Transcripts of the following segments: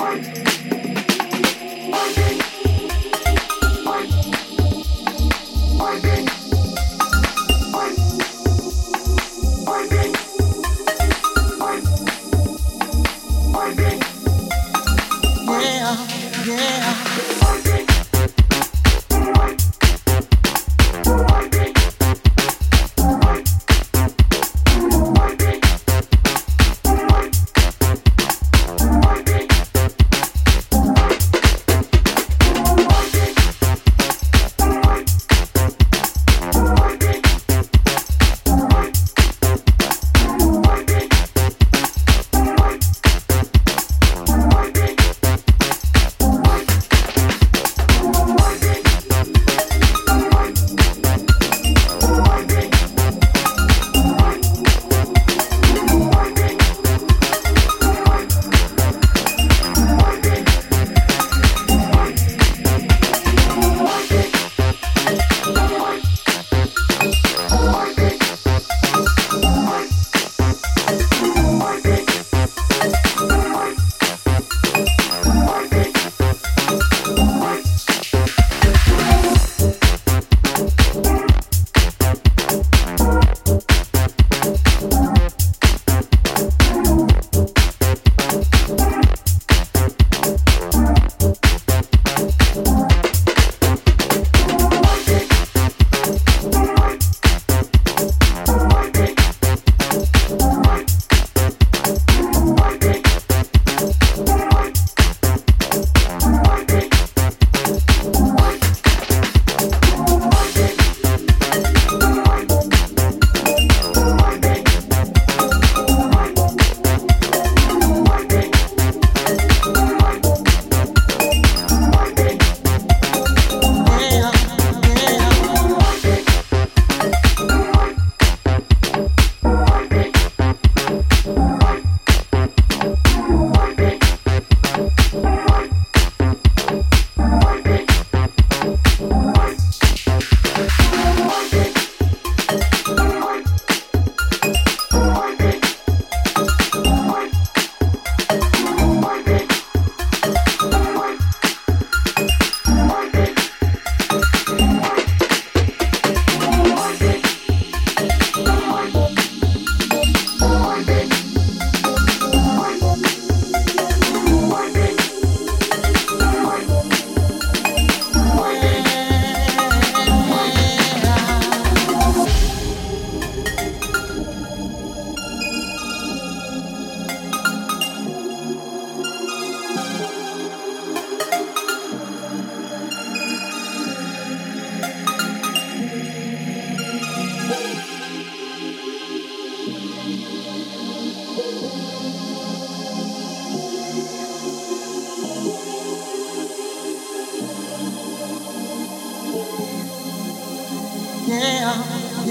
Bye.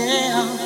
down.